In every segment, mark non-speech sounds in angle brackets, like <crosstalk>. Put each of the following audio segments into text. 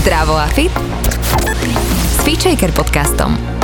Zdravo a fit s Feature podcastom.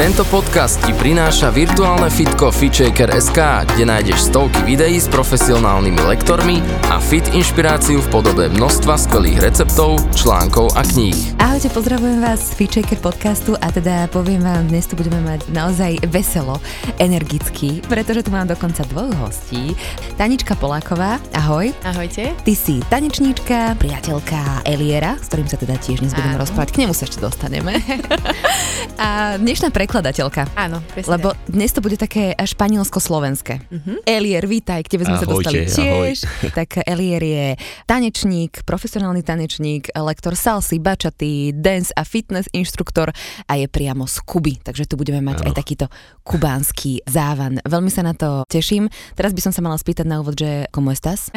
Tento podcast ti prináša virtuálne fitko FitShaker.sk, kde nájdeš stovky videí s profesionálnymi lektormi a fit inšpiráciu v podobe množstva skvelých receptov, článkov a kníh. Ahojte, pozdravujem vás z Feature podcastu a teda poviem vám, dnes tu budeme mať naozaj veselo, energicky, pretože tu mám dokonca dvoch hostí. Tanička Poláková, ahoj. Ahojte. Ty si tanečníčka, priateľka Eliera, s ktorým sa teda tiež dnes budeme rozprávať, k nemu sa ešte dostaneme. <laughs> a dnešná pre prekladateľka. Áno, presne. Lebo dnes to bude také španielsko-slovenské. Uh-huh. Elier, vítaj, k tebe sme Ahojte, sa dostali tiež. Ahoj. <laughs> Tak Elier je tanečník, profesionálny tanečník, lektor salsy, bačaty, dance a fitness inštruktor a je priamo z Kuby. Takže tu budeme mať Áno. aj takýto kubánsky závan. Veľmi sa na to teším. Teraz by som sa mala spýtať na úvod, že komu estás?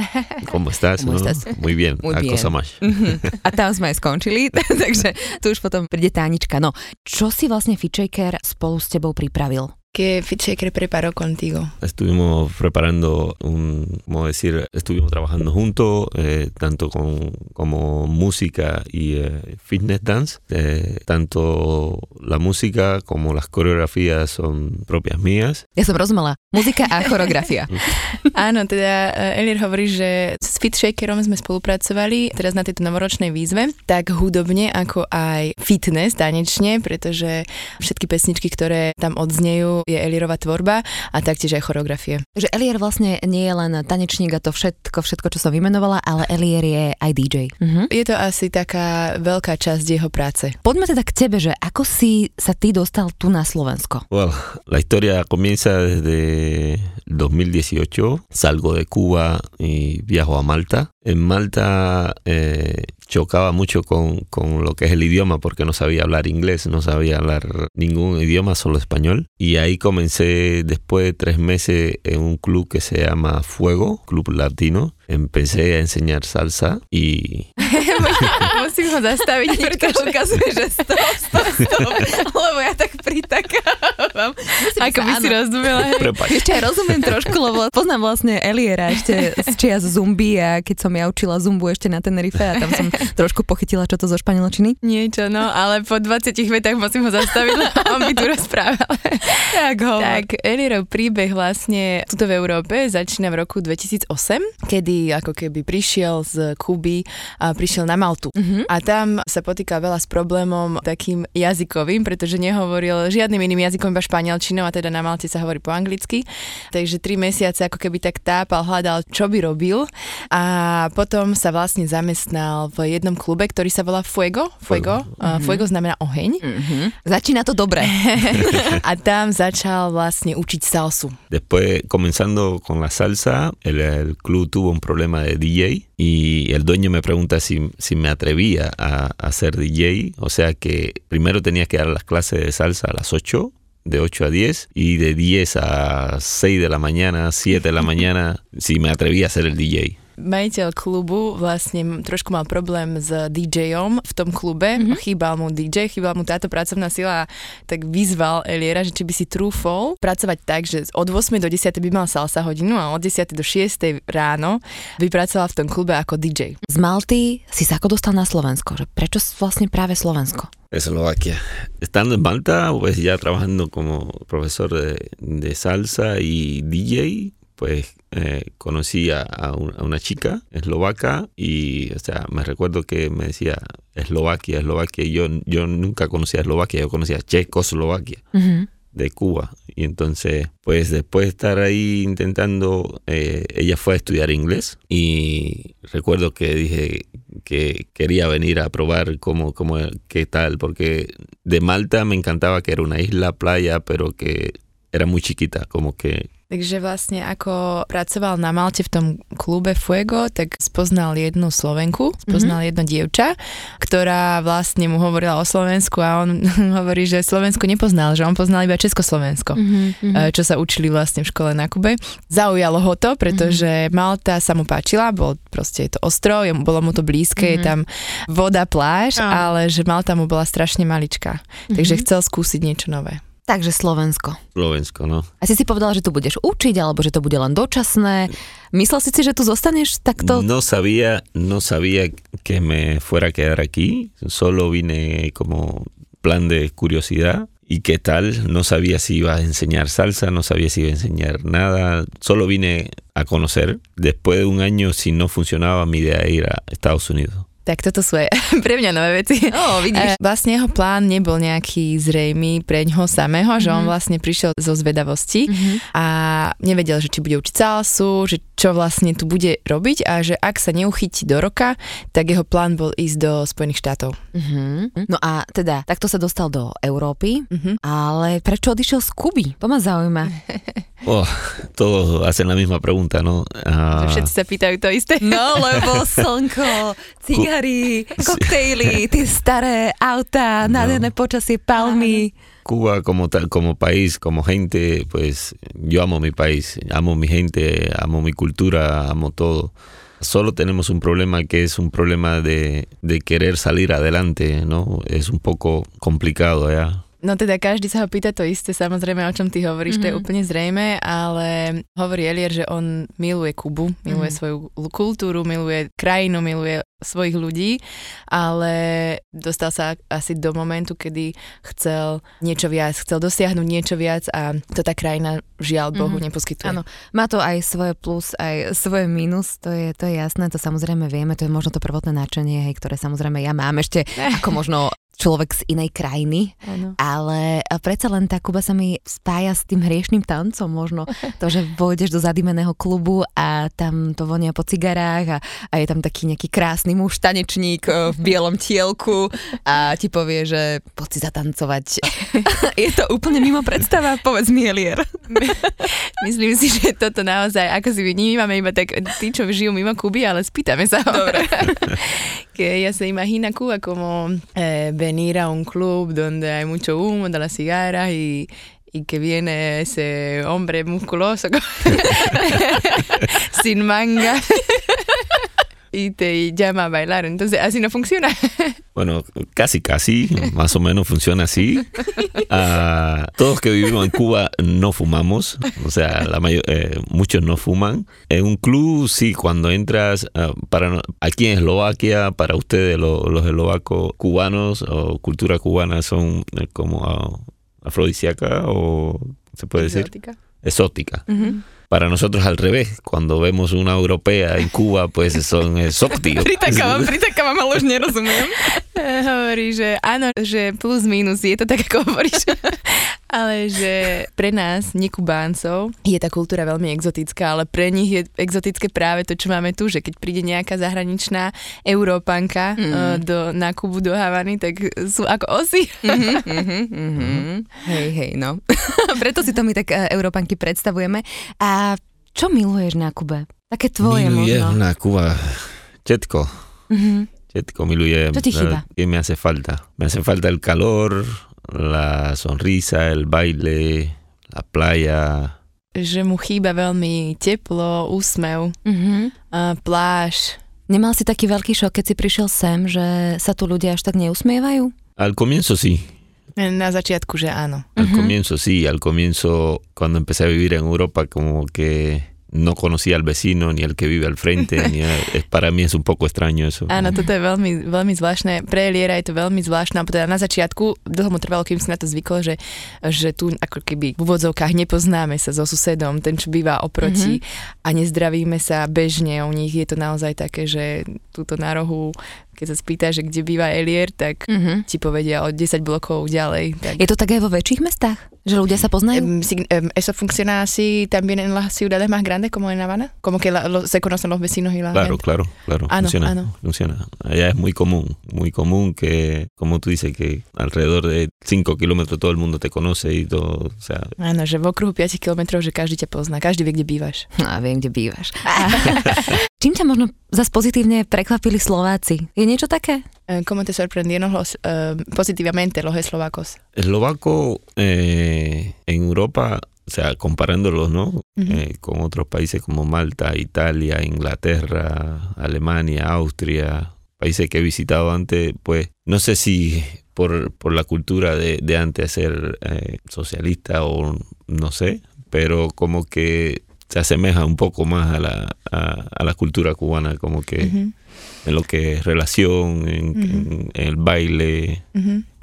¿Cómo estás? ¿Cómo no? estás? Muy bien. Muy bien. Ako sa máš? Mhm. <laughs> A tam sme aj skončili, <laughs> takže tu už potom príde Tánička. No, čo si vlastne Fitchaker spolu s tebou pripravil? ¿Qué Fitchaker preparó contigo? Estuvimos preparando un, ¿cómo decir? Estuvimos trabajando juntos, eh, tanto con como música y eh, fitness dance. Eh, tanto la música como las coreografías son propias mías. Ja som rozumela. Muzika a choreografia. <laughs> Áno, teda eh, Elier hovorí, že s Fitshakerom sme spolupracovali teraz na tejto novoročnej výzve, tak hudobne ako aj fitness, tanečne, pretože všetky pesničky, ktoré tam odznejú, je Elierová tvorba a taktiež aj choreografie. že Elier vlastne nie je len tanečník a to všetko, všetko, čo som vymenovala, ale Elier je aj DJ. Mhm. Je to asi taká veľká časť jeho práce. Poďme teda k tebe, že ako si sa ty dostal tu na Slovensko? Well, la historia comienza desde 2018. Salgo de Cuba y viajo a Malta. En Malta eh, chocaba mucho con, con lo que es el idioma porque no sabía hablar inglés, no sabía hablar ningún idioma, solo español. Y ahí comencé después de tres meses en un club que se llama Fuego, Club Latino. Empecé a enseñar salsa y <laughs> <laughs> Musím ho zastaviť, <laughs> pretože... ukazuje, že stop, stop, stop, <laughs> lebo ja tak pritakávam. Ako by si rozumela. Ešte aj rozumiem trošku, lebo poznám vlastne Eliera ešte z čias Zumby a keď som ja učila Zumbu ešte na Tenerife a tam som trošku pochytila, čo to zo španielčiny. Niečo, no, ale po 20 vetách musím ho zastaviť, lebo on by tu rozprával. <laughs> Tak hovor. Tak Elierov príbeh vlastne tuto v Európe začína v roku 2008, kedy ako keby prišiel z Kuby a prišiel na Maltu. Mhm. A tam sa potýkal veľa s problémom takým jazykovým, pretože nehovoril žiadnym iným jazykom, iba španielčinou a teda na Malte sa hovorí po anglicky. Takže tri mesiace ako keby tak tápal, hľadal, čo by robil a potom sa vlastne zamestnal v jednom klube, ktorý sa volá Fuego. Fuego, uh, Fuego znamená oheň. Mhm. Začína to dobre. <laughs> a tam začal vlastne učiť salsu. Después, comenzando con la salsa, el, el club tuvo un problema de DJ y el dueño me pregunta si, si me atrevía a, a ser DJ. O sea que primero tenía que dar las clases de salsa a las 8, de 8 a 10, y de 10 a 6 de la mañana, 7 de la <laughs> mañana, si me atrevía a ser el DJ. Majiteľ klubu vlastne trošku mal problém s DJom v tom klube, mm-hmm. chýbal mu DJ, chýbala mu táto pracovná sila a tak vyzval Eliera, že či by si trúfol pracovať tak, že od 8 do 10 by mal salsa hodinu a od 10 do 6 ráno by pracoval v tom klube ako DJ. Z Malty si sa ako dostal na Slovensko? Že prečo vlastne práve Slovensko? Eslovaquia. Estando en Malta, pues ya trabajando como profesor de, de salsa y DJ, pues eh, conocí a, un- a una chica eslovaca y, o sea, me recuerdo que me decía Eslovaquia, Eslovaquia, yo, yo nunca conocía Eslovaquia, yo conocía Checoslovaquia de Cuba. Y entonces, pues después de estar ahí intentando, eh, ella fue a estudiar inglés y recuerdo que dije que quería venir a probar cómo, cómo, qué tal, porque de Malta me encantaba que era una isla, playa, pero que era muy chiquita, como que Takže vlastne ako pracoval na Malte v tom klube Fuego, tak spoznal jednu Slovenku, spoznal mm-hmm. jedno dievča, ktorá vlastne mu hovorila o Slovensku a on <laughs> hovorí, že Slovensko nepoznal, že on poznal iba Československo. Mhm. eh, čo sa učili vlastne v škole na Kube. Zaujalo ho to, pretože Malta sa mu páčila, bol proste je to ostrov, bolo mu to blízke, je tam voda, pláž, Áno. ale že Malta mu bola strašne maličká. Takže chcel skúsiť niečo nové. Takže Slovensko. Slovensko, ¿no? A si si povedal, že tu budeš učiť, alebo že to bude len dočasné. Myslel si si, že tu zostaneš takto? No sabía, no sabía que me fuera a quedar aquí. Solo vine como plan de curiosidad. ¿Y qué tal? No sabía si iba a enseñar salsa, no sabía si iba a enseñar nada. Solo vine a conocer. Después de un año, si no funcionaba, mi idea era ir a Estados Unidos. Tak toto sú aj <laughs> pre mňa nové veci. Ó, vidíš. E, Vlastne jeho plán nebol nejaký zrejmý pre ňoho samého, že on vlastne prišiel zo zvedavosti a nevedel, že či bude učiť salsu, že čo vlastne tu bude robiť a že ak sa neuchytí do roka, tak jeho plán bol ísť do Spojených štátov. Mhm. No a teda, takto sa dostal do Európy, Mhm. ale prečo odišiel z Kuby? To ma zaujíma. <laughs> Oh, todos hacen la misma pregunta, ¿no? Ah, Všetci sa pýtajú to isté. No, lebo <laughs> slnko, koktejly, <laughs> tie staré nádherné počasie, palmy. Cuba como tal, como país, como gente, pues yo amo mi país, amo mi gente, amo mi cultura, amo todo. Solo tenemos un problema que es un problema de, de querer salir adelante, ¿no? Es un poco complicado allá. No teda každý sa ho pýta to isté, samozrejme, o čom ty hovoríš, mm-hmm. to je úplne zrejme, ale hovorí Elier, že on miluje Kubu, miluje mm-hmm. svoju kultúru, miluje krajinu, miluje svojich ľudí, ale dostal sa asi do momentu, kedy chcel niečo viac, chcel dosiahnuť niečo viac a to tá krajina žiaľ Bohu mm-hmm. neposkytuje. Áno, má to aj svoje plus, aj svoje minus, to je, to je jasné, to samozrejme vieme, to je možno to prvotné nadšenie, hej, ktoré samozrejme ja mám ešte <laughs> ako možno človek z inej krajiny, Áno. ale predsa len tá Kuba sa mi spája s tým hriešným tancom možno. <laughs> To, že vojdeš do zadimeného klubu a tam to vonia po cigarách a, a je tam taký nejaký krásny muž, tanečník e, v bielom tielku a ti povie, že poď si zatancovať. <laughs> je to úplne mimo predstava, povedz mi Elier. <laughs> Myslím si, že toto naozaj, ako si vnímame iba tak tí, čo žijú mimo Kuby, ale spýtame sa ho. Dobre. que ella se imagina Cuba como eh, venir a un club donde hay mucho humo de las cigarras y, y que viene ese hombre musculoso <laughs> <laughs> sin manga y te llama a bailar. Entonces, así no funciona. <laughs> Bueno, casi, casi, más o menos funciona así. Ah, todos que vivimos en Cuba no fumamos, o sea, la mayor, eh, muchos no fuman. En un club, sí, cuando entras, ah, para aquí en Eslovaquia, para ustedes lo- los eslovacos cubanos o cultura cubana son eh, como ah, afrodisíaca o se puede decir Exótica. exótica. Para nosotros al revés, cuando vemos una europea en Cuba, pues son exóticos. <laughs> Pritakávam, pritakávam, <laughs> ale už nerozumiem. Hovorí, že áno, že plus minus, je to tak, ako hovoríš. <laughs> ale že pre nás, nekubáncov, je tá kultúra veľmi exotická, ale pre nich je exotické práve to, čo máme tu, že keď príde nejaká zahraničná Európanka mm. do, na Kubu do Havany, tak sú ako osy. Mm-hmm. <laughs> Hej, hej, no. <laughs> Preto si to my tak e, Európanky predstavujeme. A čo miluješ na Kube? Také tvoje Milujem možno. na Cuba všetko. Mhm. Všetko milujem. Čo ti chýba? ¿Qué me hace falta? Me hace falta el calor, la sonrisa, el baile, la playa. že mu chýba veľmi teplo, úsmev, Mhm. a pláž. Nemal si taký veľký šok, keď si prišiel sem, že sa tu ľudia až tak neusmievajú? Al comienzo sí. Na začiatku, že áno. Al comienzo sí, al comienzo cuando empecé a vivir en Europa como que no conocía al vecino ni al que vive al frente, ni a- <laughs> es, para mí es un poco extraño eso. Áno, toto je veľmi, veľmi zvláštne. Pre Eliera je to veľmi zvláštne. Teda na začiatku, dlho mu trvalo, kým si na to zvykol, že, že tu ako keby v úvodzovkách nepoznáme sa so susedom, ten, čo býva oproti a nezdravíme sa bežne. U nich je to naozaj také, že túto na rohu, keď sa spýta, že kde býva Elier, tak Mhm. ti povedia o 10 blokov ďalej. Tak. Je to tak aj vo väčších mestách? Že ľudia sa poznajú? Em, si- em, eso funciona así también en las ciudades más grandes como en La Habana? Como que la- lo- se conocen los vecinos y la Claro, gente. claro, claro. Ah, no, funciona, ah, no. funciona. Allá es muy común, muy común que, como tú dices, que alrededor de 5 kilómetros todo el mundo te conoce y todo. O sea, Áno, že v okruhu 5 kilometrov, že každý ťa pozná, každý vie, kde bývaš. <laughs> A viem, kde bývaš. <laughs> Čím ťa možno zase pozitívne prekvapili Slováci? Je niečo také? Eh, ¿Cómo te sorprendieron los, eh, positivamente los eslovacos? eslovaco eh, en Europa, o sea, comparándolos, ¿no? Ujú. Eh, con otros países como Malta, Italia, Inglaterra, Alemania, Austria, países que he visitado antes, pues no sé si por, por la cultura de, de antes ser eh, socialista o no sé, pero como que se asemeja un poco más a la, a, a la cultura cubana, como que en lo que es relación, en, en- en el baile,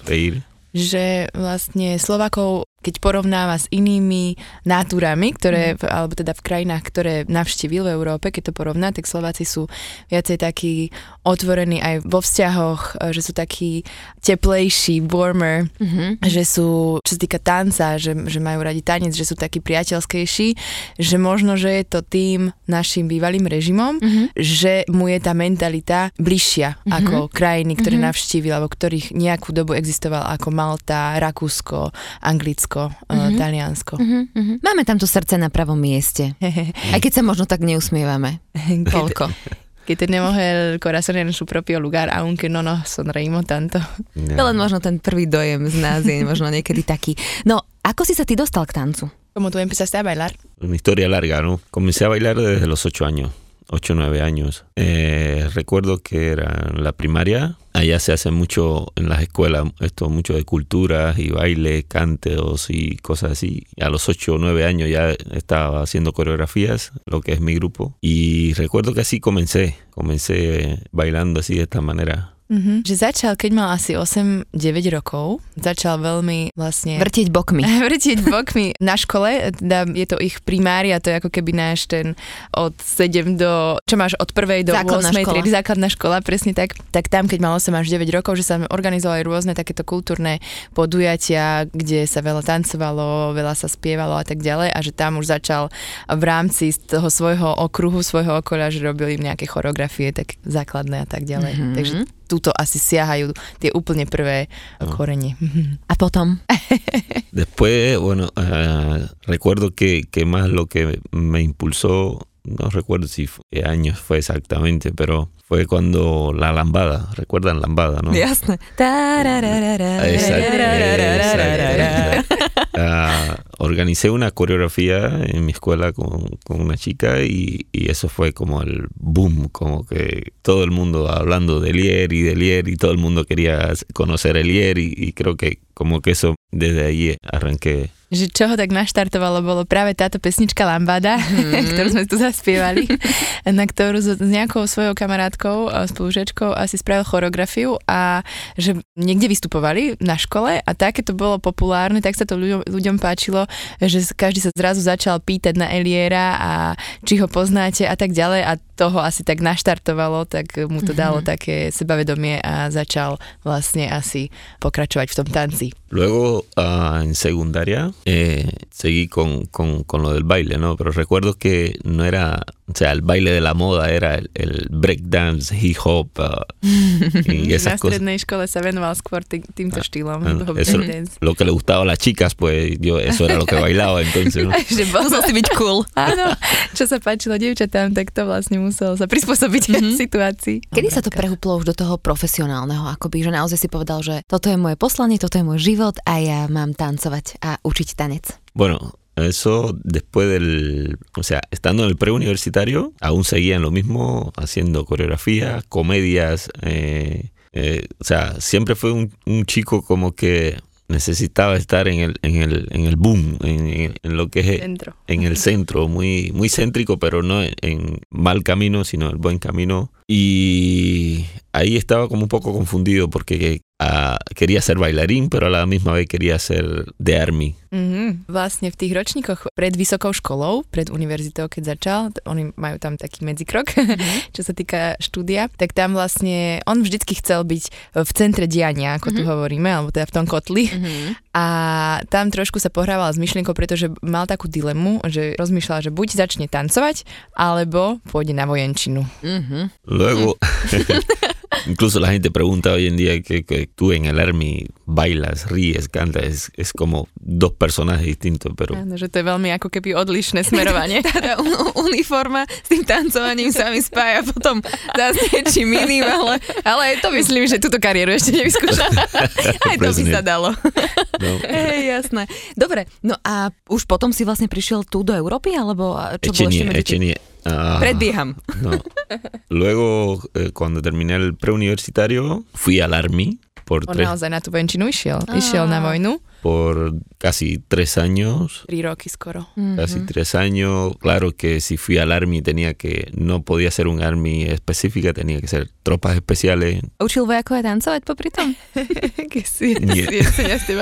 reír. že vlastne Slovakov, keď porovnáva s inými náturami, ktoré, v- alebo teda v krajinách, ktoré navštívil v Európe, keď to porovná, tak Slováci sú viacej takí otvorení aj vo vzťahoch, e, že sú takí teplejší, warmer, Mhm. že sú, čo sa týka tanca, že, že majú radi tanec, že sú takí priateľskejší, že možno, že je to tým našim bývalým režimom, Mhm. že mu je tá mentalita bližšia Mhm. ako krajiny, ktoré Mhm. navštívil, alebo ktorých nejakú dobu existoval ako Malta, Rakúsko, Anglicko, Mhm. uh, Taliansko. Mhm, mhm. Máme tam to srdce na pravom mieste. <laughs> Aj keď sa možno tak neusmievame. <laughs> Toľko. Que tenemos el corazón en su propio lugar, aunque no nos sonreímos tanto. To len možno ten prvý dojem z nás je možno niekedy taký. No, ako si sa ty dostal k tancu? Como tú empezaste a bailar. Una historia larga, ¿no? Comencé a bailar desde los ocho años, ocho o nueve años. Eh, recuerdo que era la primaria. Allá se hace mucho en las escuelas, esto mucho de culturas y baile, canteos y cosas así. A los ocho o nueve años ya estaba haciendo coreografías, lo que es mi grupo. Y recuerdo que así comencé, comencé bailando así de esta manera. Mm-hmm. Že začal, keď mal asi 8-9 rokov, začal veľmi vlastne Vrtieť bokmi. <laughs> vrtiť bokmi na škole, teda je to ich primária, to je ako keby náš ten od 7 do, čo máš od 1 do Základná 8 škola. triedy, základná škola, presne tak, tak tam, keď mal 8 až 9 rokov, že sa organizovali rôzne takéto kultúrne podujatia, kde sa veľa tancovalo, veľa sa spievalo a tak ďalej a že tam už začal v rámci toho svojho okruhu, svojho okolia, že robili im nejaké choreografie, tak základné a tak ďalej. Mhm. Takže túto asi siahajú tie úplne prvé No. korene. <laughs> A potom? Después, bueno, eh, recuerdo que, que más lo que me impulsó, no recuerdo si fue- qué años fue exactamente, pero fue cuando la lambada, ¿recuerdan lambada, no? Ah, organicé una coreografía en mi escuela con, con una chica y, y eso fue como el boom, como que todo el mundo hablando de Lier y de Lier y todo el mundo quería conocer el Lier y, y creo que como que eso desde ahí arranqué. Že čo ho tak naštartovalo, bolo práve táto pesnička Lambada, mm. <laughs> ktorú sme tu zaspievali, <laughs> na ktorú s, nejakou svojou kamarátkou, a spolužečkou asi spravil choreografiu a že niekde vystupovali na škole a také to bolo populárne, tak sa to ľuďom, ľuďom páčilo, že každý sa zrazu začal pýtať na Eliera a či ho poznáte a tak ďalej a toho asi tak naštartovalo, tak mu to dalo také sebavedomie a začal vlastne asi pokračovať v tom tanci. Luego ah, en secundaria eh, seguí con, con, con lo del baile, ¿no? Pero recuerdo que no era, o sea, el baile de la moda era el, el breakdance, hip hop ah, y <laughs> na esas cosas. strednej škole sa venoval skôr tý, týmto štýlom. Eso- breakdance. Lo que le gustaba a las chicas, pues yo eso era lo que bailaba entonces. ¿no? že Musel si byť cool. Áno, čo sa páčilo dievčatám, tak to vlastne musel sa prispôsobiť mm-hmm. <laughs> situácii. Kedy sa to prehúplo už do toho profesionálneho, akoby, že naozaj si povedal, že toto je moje poslanie, toto je môj život a ja mám tancovať a učiť tanec. Bueno, eso después del, o sea, estando en el preuniversitario, aún seguía en lo mismo, haciendo coreografía, comedias, eh, eh, o sea, siempre fue un, un chico como que necesitaba estar en el, en el, en el boom, en, en- lo que es Centro. en el centro, muy, muy céntrico, pero no en, en mal camino, sino en el buen camino. Y ahí estaba como un poco confundido porque ah, quería ser bailarín, pero a la misma vez quería ser de army. Mm-hmm. Vlastne v tých ročníkoch pred vysokou školou, pred univerzitou, keď začal, oni majú tam taký medzikrok, mm-hmm. <laughs> čo sa týka štúdia, tak tam vlastne on vždycky chcel byť v centre diania, ako mm-hmm. tu hovoríme, alebo teda v tom kotli. Mm-hmm. A tam trošku sa pohrával s myšlienkou, pretože mal takú dilemu, že rozmýšľal, že buď začne tancovať, alebo pôjde na vojenčinu. Mm-hmm. Luego, <laughs> incluso la gente pregunta hoy en día que, que tú en el army bailas, ríes, cantas, es, es como dos personajes distintos, pero Áno, že to je veľmi ako keby odlišné smerovanie. <laughs> Tá u- uniforma s tým tancovaním sa mi spája potom zase niečím iným, ale, ale to myslím, že túto kariéru ešte nevyskúšam. <laughs> Aj to by sa dalo. no. Hej, jasné. Dobre, no a už potom si vlastne prišiel tu do Európy, alebo čo bolo ešte Echenie, medzi? Echenie. Ah, no. Luego, eh, cuando terminé el preuniversitario, fui al army por On tres, naozaj na tú venčinu išiel. Išiel na vojnu. por casi tres años. Tri roky skoro. Casi tres años. Claro que si fui al Army tenía que, no podía ser un Army específica, tenía que ser tropas especiales. Učil vojakové tancovať popri tom? Keď si, Nie. si, si.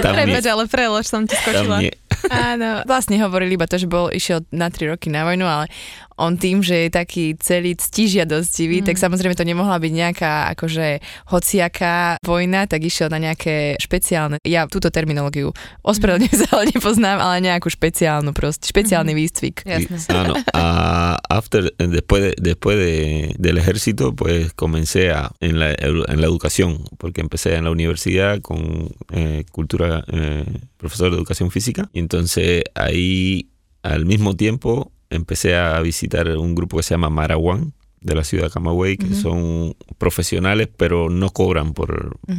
Prepač, ale prelož som ti Tam skočila. nie- Áno, vlastne hovorili iba to, že bol, išiel na tri roky na vojnu, ale on tým, že je taký celý ctižiadostivý, mm. tak samozrejme to nemohla byť nejaká akože hociaká vojna, tak išiel na nejaké špeciálne, ja túto terminológiu ospravedlňujem <laughs> sa, ale nepoznám, ale nejakú špeciálnu proste, špeciálny výcvik. Jasné. Y, ah, no. Ah, after, después, de, después de, del ejército, pues comencé a, en, la, en la educación, porque empecé en la universidad con eh, cultura, eh, profesor de educación física, y entonces ahí al mismo tiempo empecé a visitar un grupo que se llama Marawan de la ciudad de Camagüey, que son profesionales, pero no cobran por, por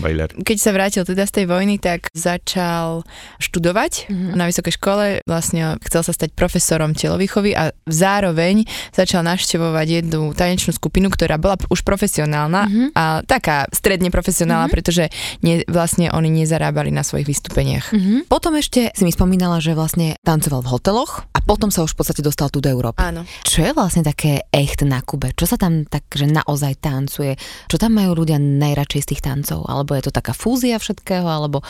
bailar. Keď sa vrátil teda z tej vojny, tak začal študovať Mhm. na vysokej škole. Vlastne chcel sa stať profesorom telovýchovy a zároveň začal navštevovať jednu tanečnú skupinu, ktorá bola už profesionálna Mhm. a taká stredne profesionálna, Mhm. pretože ne, vlastne oni nezarábali na svojich vystúpeniach. Mhm. Potom ešte si mi spomínala, že vlastne tancoval v hoteloch a potom sa už v podstate dostal tu do Európy. Áno. Čo je vlastne také echt na Kube? Čo sa tam tak, že naozaj tancuje? Čo tam majú ľudia najradšej z tých tancov? Alebo je to taká fúzia všetkého? Alebo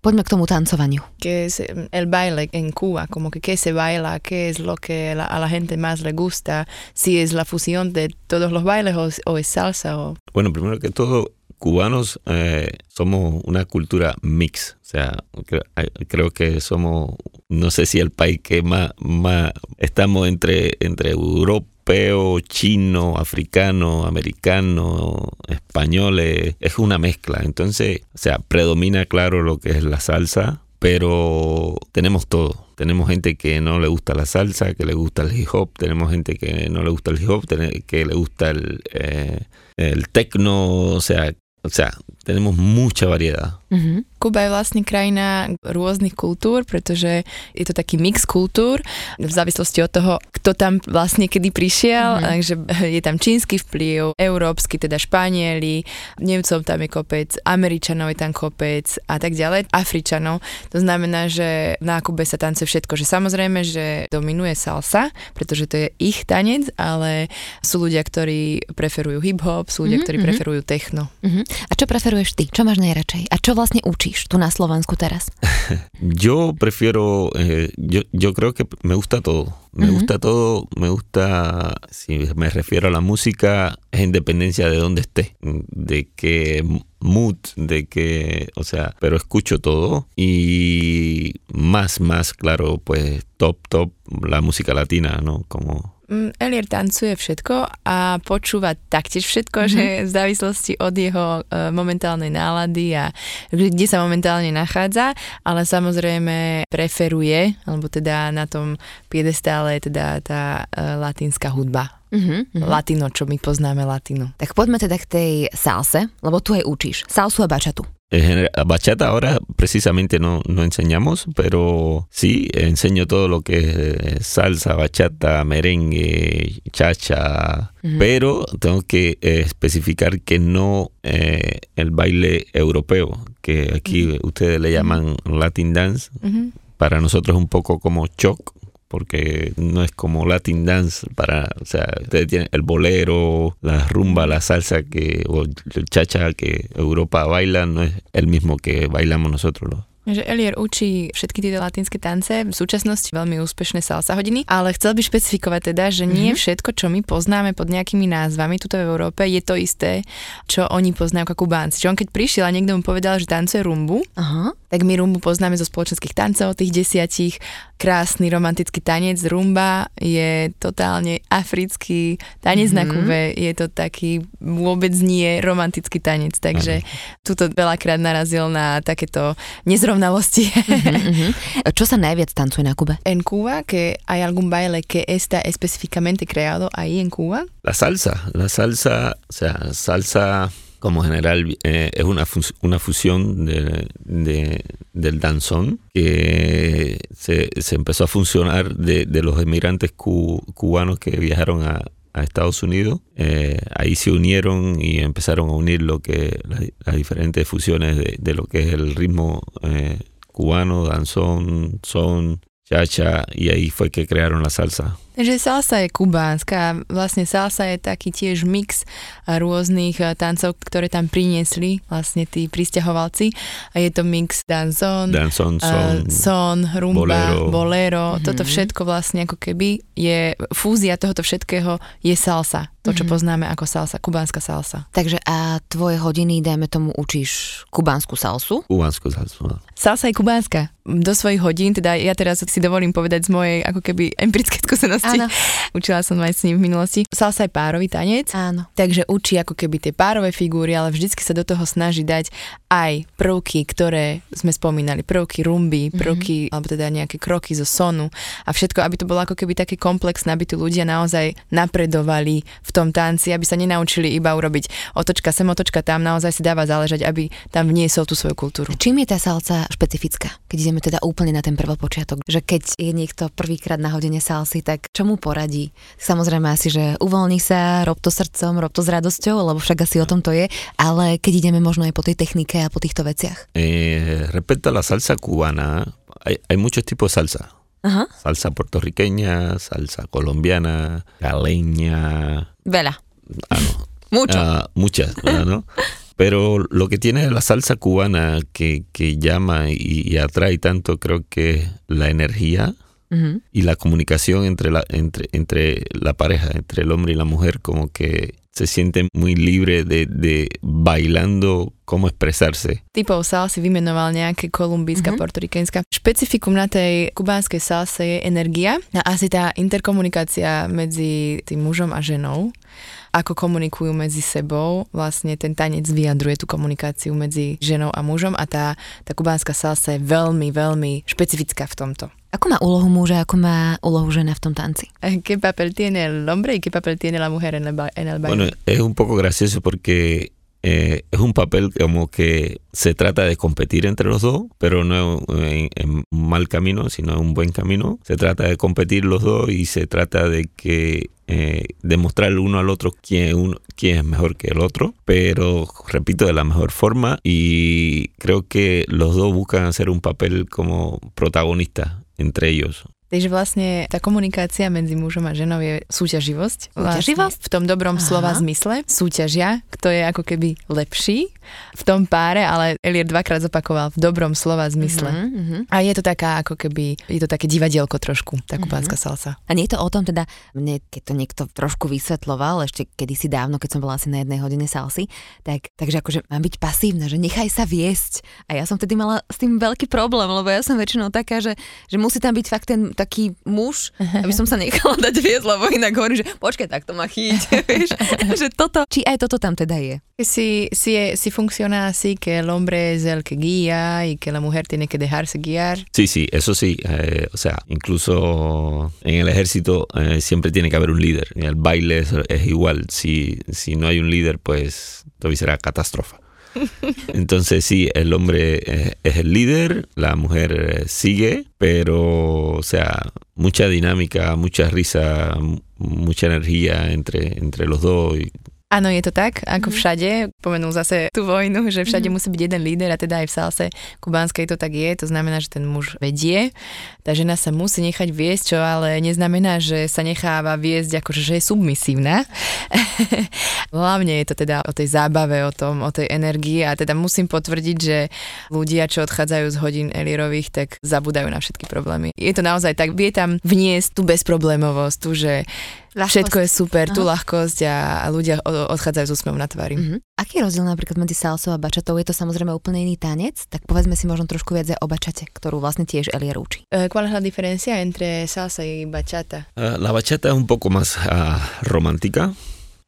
poďme k tomu tancovaniu. Que es em, el baile en Cuba, como que qué se baila, qué es lo que la- a la gente más le gusta, si es la fusión de todos los bailes o, o es salsa o... Bueno, primero que todo, cubanos eh, somos una cultura mix. O sea, creo, creo que somos, no sé si el país que más, más estamos entre, entre chino, africano, americano, español, eh, es una mezcla. Entonces, o sea, predomina claro lo que es la salsa, pero tenemos todo. Tenemos gente que no le gusta la salsa, que le gusta el hip hop, tenemos gente que no le gusta el hip hop, que le gusta el, eh, el techno, o sea, o sea, tenemos mucha variedad. Mhm. Kuba je vlastne krajina rôznych kultúr, pretože je to taký mix kultúr v závislosti od toho, kto tam vlastne kedy prišiel, Mhm. takže <laughs> je tam čínsky vplyv, európsky, teda Španieli, Nemcov tam je kopec, Američanov je tam kopec a tak ďalej, Afričanov. To znamená, že na Kube sa tancuje všetko, že samozrejme, že dominuje salsa, pretože to je ich tanec, ale sú ľudia, ktorí preferujú hip-hop, sú ľudia, Mhm, ktorí preferujú techno. Mhm. A čo preferuješ ty? Čo máš najradšej? A čo vlastne učíš tu na Slovensku teraz? <laughs> Yo prefiero, eh, yo, yo creo que me gusta todo. Me Ujú. gusta todo, me gusta, si me refiero a la música, es independencia de dónde esté, de qué mood, de qué, o sea, pero escucho todo y más, más, claro, pues top, top, la música latina, ¿no? Como Elier tancuje všetko a počúva taktiež všetko, mm-hmm. že v závislosti od jeho uh, momentálnej nálady a kde sa momentálne nachádza, ale samozrejme preferuje, alebo teda na tom piedestále je teda tá uh, latínska hudba. Mm-hmm. Latino, čo my poznáme latino. Tak poďme teda k tej salse, lebo tu aj učíš. Salsu a bačatu. Bachata ahora precisamente no, no enseñamos, pero sí enseño todo lo que es eh, salsa, bachata, merengue, chacha, pero tengo que eh, especificar que no eh, el baile europeo, que aquí ustedes le llaman Latin dance, para nosotros es un poco como shock. Porque no es como Latin dance para, o sea, ustedes tienen el bolero, la rumba, la salsa que, o el chacha que Europa baila, no es el mismo que bailamos nosotros. ¿no? Že Elier učí všetky tieto latinské tance, v súčasnosti veľmi úspešné salsa hodiny, ale chcel by špecifikovať teda, že nie Mhm. všetko, čo my poznáme pod nejakými názvami tuto v Európe, je to isté, čo oni poznajú ako Kubánci. Že on keď prišiel a niekto mu povedal, že tancuje rumbu, Aha. tak my rumbu poznáme zo spoločenských tancov, tých desiatich, krásny romantický tanec. Rumba je totálne africký tanec mm-hmm. na Mhm. Kube, je to taký vôbec nie romantický tanec, takže tuto veľakrát narazil na takéto nezrovnalosti. Mhm, <laughs> mhm. Čo sa najviac tancuje na Kube? en Cuba, que hay algún baile que está específicamente creado ahí en Cuba. La salsa, la salsa, o sea, salsa como general eh, es una, una fusión de, de- del danzón que se, se empezó a funcionar de, de los emigrantes cu- cubanos que viajaron a, a Estados Unidos, eh, ahí se unieron y empezaron a unir lo que las, diferentes fusiones de, de, lo que es el ritmo eh, cubano, danzón, son, chacha, y ahí fue que crearon la salsa. Takže salsa je kubánska. Vlastne salsa je taký tiež mix rôznych eh, tancov, ktoré tam priniesli vlastne tí pristahovalci. A je to mix danzón, danzón son, uh, son rumba, bolero. bolero. Mm-hmm. Toto všetko vlastne ako keby je fúzia tohoto všetkého je salsa. To, čo mm-hmm. poznáme ako salsa, kubánska salsa. Takže a tvoje hodiny, dajme tomu, učíš kubánsku salsu? Kubánsku salsu. Salsa je kubánska. Do svojich hodín, teda ja teraz si dovolím povedať z mojej ako keby empirické <laughs> skúsenosti, Áno. <laughs> Učila som aj s ním v minulosti. Salsa je párový tanec. Áno. Takže učí ako keby tie párové figúry, ale vždycky sa do toho snaží dať aj prvky, ktoré sme spomínali. Prvky rumby, mhm. prvky, mm-hmm. alebo teda nejaké kroky zo sonu a všetko, aby to bolo ako keby také komplexné, aby tu ľudia naozaj napredovali v tom tanci, aby sa nenaučili iba urobiť otočka sem, otočka tam, naozaj si dáva záležať, aby tam vniesol tú svoju kultúru. Čím je tá salsa špecifická? Keď ideme teda úplne na ten prvopočiatok, že keď je niekto prvýkrát na hodine salsy, tak čo mu poradí? Samozrejme asi, že uvoľni sa, rob to srdcom, rob to s radosťou, lebo však asi o tom to je, ale keď ideme možno aj po tej technike a po týchto veciach. Eh, respecto a la salsa cubana, hay, hay muchos tipos de salsa. Ajá. Salsa puertorriqueña, salsa colombiana, galeña. Vela. Ah, no. <laughs> Mucho. Uh, muchas, ¿no? Pero lo que tiene la salsa cubana que, que llama y, y, atrae tanto creo que la energía, Uh-huh. Y la comunicación entre la, entre, entre la pareja, entre el hombre y la mujer, como que se siente muy libre de, de bailando cómo expresarse. Typov salsy vymenoval nejaké kolumbijská, uh-huh. portorikenská. Špecifikum na tej kubánskej salse je energia a asi tá interkomunikácia medzi tým mužom a ženou ako komunikujú medzi sebou. Vlastne ten tanec vyjadruje tú komunikáciu medzi ženou a mužom a tá, tá kubánska salsa je veľmi, veľmi špecifická v tomto. Ako má úlohu muža, ako má úlohu žena v tom tanci? ¿Qué papel tiene el hombre y qué papel tiene la mujer en el, ba en el baile? Bueno, es un poco gracioso porque eh, es un papel como que se trata de competir entre los dos, pero no en, en, un mal camino, sino en un buen camino. Se trata de competir los dos y se trata de que eh, demostrar uno al otro quién, es mejor que el otro, pero repito, de la mejor forma y creo que los dos buscan hacer un papel como protagonista entre ellos. Takže vlastne tá komunikácia medzi mužom a ženou je súťaživosť. Súťaživosť? Vlastne v tom dobrom Aha. slova zmysle. Súťažia, kto je ako keby lepší v tom páre, ale Elier dvakrát zopakoval v dobrom slova zmysle. Uh-huh. A je to taká ako keby, je to také divadielko trošku, tá kubánska uh-huh. salsa. A nie je to o tom teda, mne, keď to niekto trošku vysvetloval, ešte kedysi dávno, keď som bola asi na jednej hodine salsy, tak, takže akože mám byť pasívna, že nechaj sa viesť. A ja som vtedy mala s tým veľký problém, lebo ja som väčšinou taká, že, že musí tam byť fakt ten taký muž, <laughs> aby som sa nechala dať viesť, lebo inak hovorí, že počkaj, tak to má chyť, <laughs> vieš, že toto, či aj toto tam teda je. Si, si, si funciona así que el hombre es el que guía y que la mujer tiene que dejarse guiar. Sí, sí, eso sí, eh, o sea, incluso en el ejército eh, siempre tiene que haber un líder, en el baile es, es igual, si, si no hay un líder, pues todo será catástrofe. <laughs> Entonces sí, el hombre es, es, el líder, la mujer sigue, pero o sea, mucha dinámica, mucha risa, mucha energía entre, entre los dos. Y Áno, je to tak, ako mm. všade. Pomenul zase tú vojnu, že všade mm. musí byť jeden líder a teda aj v salse kubánskej to tak je. To znamená, že ten muž vedie, tá žena sa musí nechať viesť, čo ale neznamená, že sa necháva viesť ako, že je submisívna. <laughs> Hlavne je to teda o tej zábave, o tom, o tej energii a teda musím potvrdiť, že ľudia, čo odchádzajú z hodín Elierových, tak zabudajú na všetky problémy. Je to naozaj tak, vie tam vniesť tú bezproblémovosť, tú, že ľahkosť. Všetko je super, Aha. tú ľahkosť a, a ľudia odchádzajú s úsmevom na tvári. Uh-huh. Aký je rozdiel napríklad medzi salsou a bačatou? Je to samozrejme úplne iný tanec, tak povedzme si možno trošku viac o bačate, ktorú vlastne tiež Elier učí. Uh, ¿Cuál es la diferencia entre salsa y bachata? Uh, la bachata es un poco más uh, romántica.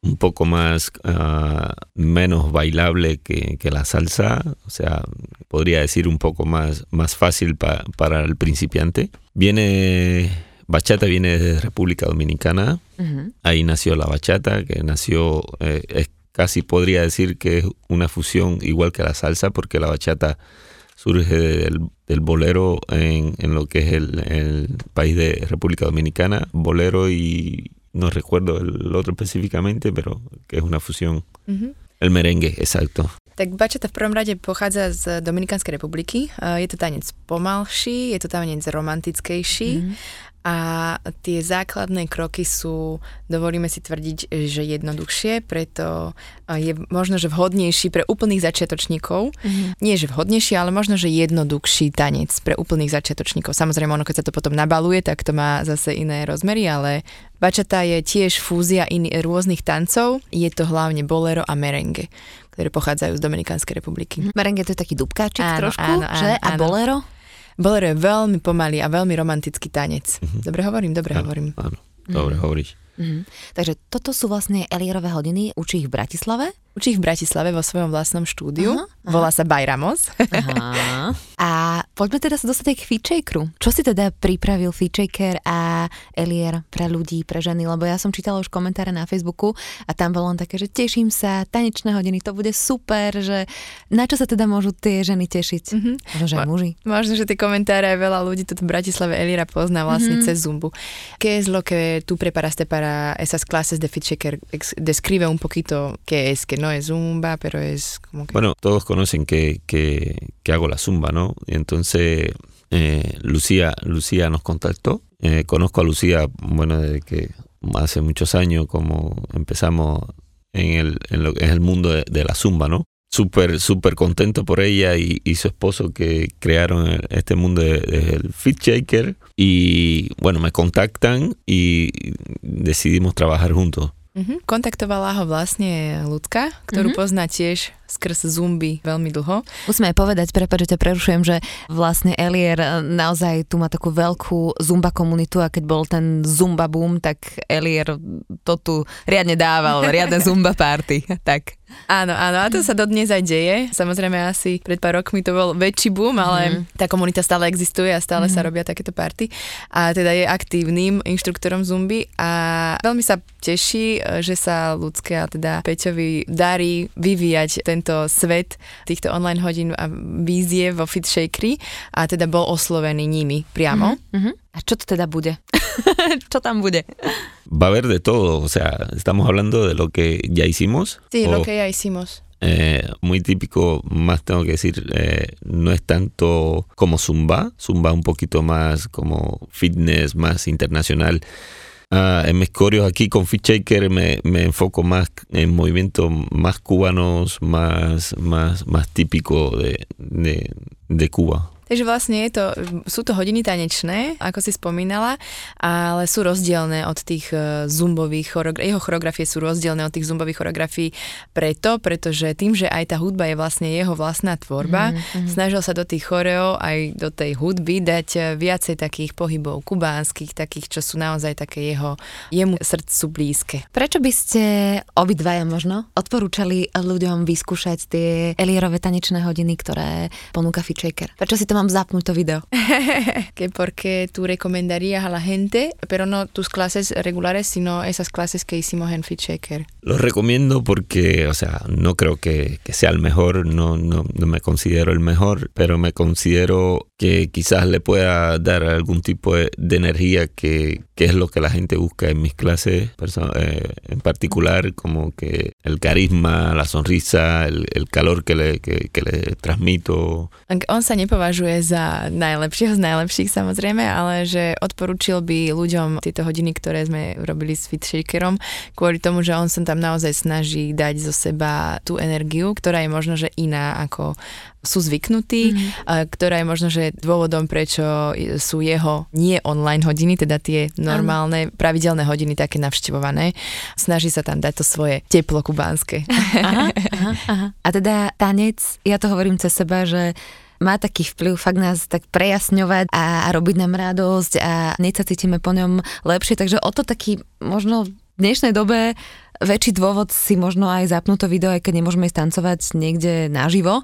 un poco más uh, menos bailable que, que, la salsa, o sea, podría decir un poco más, más fácil pa, para el principiante. Viene Bachata viene de República Dominicana. Uh-huh. Ahí nació la bachata, que nació, eh, es, casi podría decir que es una fusión igual que la salsa, porque la bachata surge del, del bolero en, en, lo que es el, el, país de República Dominicana, bolero y, no recuerdo el otro específicamente, pero que es una fusión. Mhm. El merengue, exacto. Tak bachata v prvom rade pochádza z Dominikánskej republiky. Eh, Je to tanec pomalší, je to tanec romantickejší Mhm. A tie základné kroky sú, dovolíme si tvrdiť, že jednoduchšie, preto je možno, že vhodnejší pre úplných začiatočníkov. Mhm. Nie, že vhodnejší, ale možno, že jednoduchší tanec pre úplných začiatočníkov. Samozrejme, ono, keď sa to potom nabaluje, tak to má zase iné rozmery, ale bačata je tiež fúzia iný, rôznych tancov. Je to hlavne bolero a merengue, ktoré pochádzajú z Dominikánskej republiky. Merengue to je taký dubkáčik Áno, trošku, áno, že? áno, A áno. bolero? Bolero je veľmi pomalý a veľmi romantický tanec. Dobre hovorím, dobre Áno, hovorím. áno. Dobre, hovoríš. Mhm. Takže toto sú vlastne Elierové hodiny, učí ich v Bratislave. Učí v Bratislave vo svojom vlastnom štúdiu. Aha, aha. Volá sa Bajramos. Aha. <laughs> A poďme teda sa dostať k Featshakeru. Čo si teda pripravil Featshaker a Elier pre ľudí, pre ženy? Lebo ja som čítala už komentáre na Facebooku a tam bolo len také, že teším sa, tanečné hodiny, to bude super, že na čo sa teda môžu tie ženy tešiť? Mhm. Možno, že Ma- muži. Možno, že tie komentáre aj veľa ľudí tu v Bratislave Elira pozná vlastne cez Zumbu. ¿Qué es lo que tú preparaste para esas clases de? Ex- Describe un poquito qué es, que no es Zumba, pero es como que... Bueno, todos conocen que, que, hago la zumba, ¿no? Entonces eh, Lucía, Lucía nos contactó. Eh, conozco a Lucía, bueno, desde que hace muchos años, como empezamos en el, en lo es el mundo de, de la zumba, ¿no? Súper, súper contento por ella y, su esposo que crearon este mundo de- del Fit Shaker. Y bueno, me contactan y decidimos trabajar juntos. Mhm. Kontaktovala ho vlastne ľudka, ktorú Mhm. pozná tiež skrz Zumby veľmi dlho. Musíme aj povedať, prepáč, že ťa prerušujem, že vlastne Elier eh, naozaj tu má takú veľkú zumba komunitu a keď bol ten zumba boom, tak Elier to tu riadne dával, riadne <laughs> zumba party. Tak. Áno, áno, a to sa dodnes aj deje. Samozrejme asi pred pár rokmi to bol väčší boom, ale tá komunita stále existuje a stále sa robia takéto party. A teda je aktívnym inštruktorom Zumby a veľmi sa teší, že sa ľudské a teda Peťovi darí vyvíjať tento svet týchto online hodín a vízie vo Fit Shakeri a teda bol oslovený nimi priamo. Mhm. A čo to teda bude? <laughs> čo tam bude? Va a haber de todo, o sea, estamos hablando de lo que ya hicimos. Sí, o- lo que ya hicimos. eh, muy típico, más tengo que decir, eh, no es tanto como Zumba, Zumba un poquito más como fitness, más internacional. Ah, en mis coreos aquí con Fit Shaker me, me enfoco más en movimientos más cubanos, más, más, más típico de, de Cuba. Takže vlastne je to, sú to hodiny tanečné, ako si spomínala, ale sú rozdielne od tých eh, zumbových choreografií. Jeho choreografie sú rozdielne od tých zumbových choreografií preto, pretože tým, že aj tá hudba je vlastne jeho vlastná tvorba, mm-hmm. snažil sa do tých choreov aj do tej hudby dať eh, viacej takých pohybov kubánskych, takých, čo sú naozaj také jeho, jemu srdcu blízke. Prečo by ste obidvaja možno odporúčali ľuďom vyskúšať tie Elierové tanečné hodiny, ktoré ponúka Fitchaker? Prečo si to mám zapnúť to video? <laughs> que porque tú recomendarías a la gente, pero no tus clases regulares, sino esas clases que hicimos en Fit Shaker. Lo recomiendo porque, o sea, no creo que, que sea el mejor, no, no, no me considero el mejor, pero me considero que quizás le pueda dar algún tipo de, de energía que, que es lo que la gente busca en mis clases, eh, en particular como que el carisma, la sonrisa, el, el calor que le, que, que le transmito. On sa nepovažuje za najlepšieho z najlepších samozrejme, ale že odporúčil by ľuďom tieto hodiny, ktoré sme robili s Fit Shakerom, kvôli tomu, že on sa tam naozaj snaží dať zo seba tú energiu, ktorá je možno, že iná ako sú zvyknutí, mm. ktorá je možno, že dôvodom, prečo sú jeho nie online hodiny, teda tie normálne, pravidelné hodiny také navštevované. Snaží sa tam dať to svoje teplo kubánske. Aha, aha, aha. <laughs> A teda tanec, ja to hovorím cez seba, že má taký vplyv fakt nás tak prejasňovať a, a robiť nám radosť a hneď sa cítime po ňom lepšie, takže o to taký možno v dnešnej dobe väčší dôvod si možno aj zapnúť to video, aj keď nemôžeme ísť tancovať niekde naživo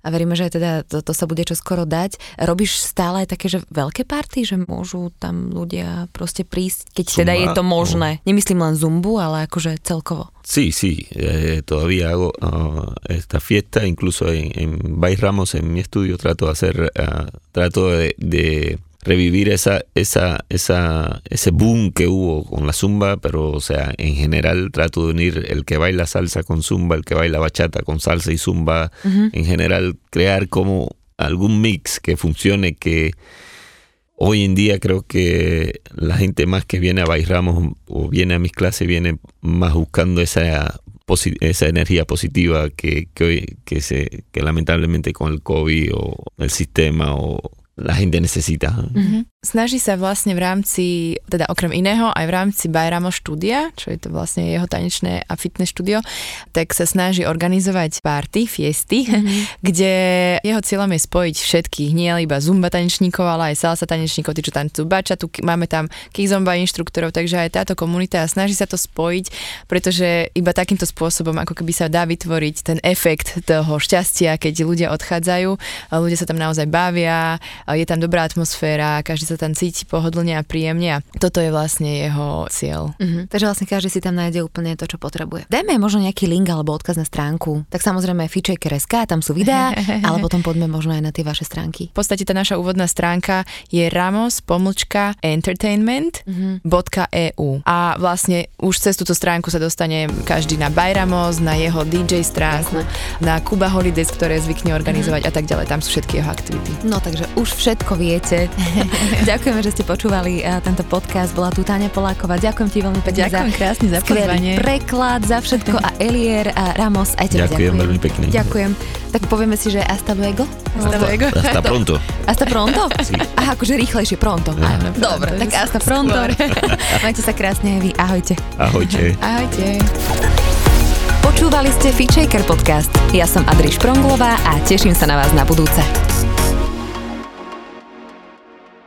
a veríme, že teda to, to sa bude čoskoro dať. Robíš stále aj také, že veľké party, že môžu tam ľudia proste prísť, keď teda Zumba, je to možné. Nemyslím len zumbu, ale akože celkovo. Sí, sí, eh, todavía hago ah, esta fiesta, incluso en, en Baix Ramos, en mi estudio, trato de hacer, ah, trato de, de revivir esa, esa, esa, ese boom que hubo con la zumba, pero o sea, en general trato de unir el que baila salsa con zumba, el que baila bachata con salsa y zumba, en general crear como algún mix que funcione, que hoy en día creo que la gente más que viene a Bairramos o viene a mis clases viene más buscando esa esa energía positiva que, que, hoy, que, se, que lamentablemente con el COVID o el sistema o la gente necesita. Mm-hmm. Snaží sa vlastne v rámci, teda okrem iného, aj v rámci Bajramo štúdia, čo je to vlastne jeho tanečné a fitness štúdio, tak sa snaží organizovať party, fiesty, mm-hmm. <laughs> kde jeho cieľom je spojiť všetkých, nie iba zumba tanečníkov, ale aj salsa tanečníkov, tí, čo tancujú bačatu, máme tam kizomba inštruktorov, takže aj táto komunita snaží sa to spojiť, pretože iba takýmto spôsobom, ako keby sa dá vytvoriť ten efekt toho šťastia, keď ľudia odchádzajú, ľudia sa tam naozaj bavia, je tam dobrá atmosféra, každý sa tam cíti pohodlne a príjemne a toto je vlastne jeho cieľ. Mm-hmm. Takže vlastne každý si tam nájde úplne to, čo potrebuje. Dajme možno nejaký link alebo odkaz na stránku. Tak samozrejme feature.sk, tam sú videá, <laughs> ale potom poďme možno aj na tie vaše stránky. V podstate tá naša úvodná stránka je ramos pomlčka entertainment.eu mm-hmm. a vlastne už cez túto stránku sa dostane každý na Bajramos, na jeho DJ stránku, Jasne. na Kuba Holidays, ktoré zvykne organizovať mm-hmm. a tak ďalej. Tam sú všetky jeho aktivity. No takže už všetko viete. <laughs> Ďakujeme, že ste počúvali uh, tento podcast. Bola tu Táňa Poláková. Ďakujem ti veľmi pekne Ďakujem za krásne za pozvanie. preklad, za všetko a Elier a Ramos. Aj tebe ďakujem, ďakujem. veľmi pekne. Ďakujem. Tak povieme si, že hasta luego. Hasta luego. Hasta <laughs> pronto. Hasta pronto? <laughs> Aha, akože rýchlejšie, pronto. Áno, Dobre, tak hasta pronto. Majte sa krásne aj vy. Ahojte. Ahojte. Ahojte. Počúvali ste Fitchaker podcast. Ja som Adriš Pronglová a teším sa na vás na budúce.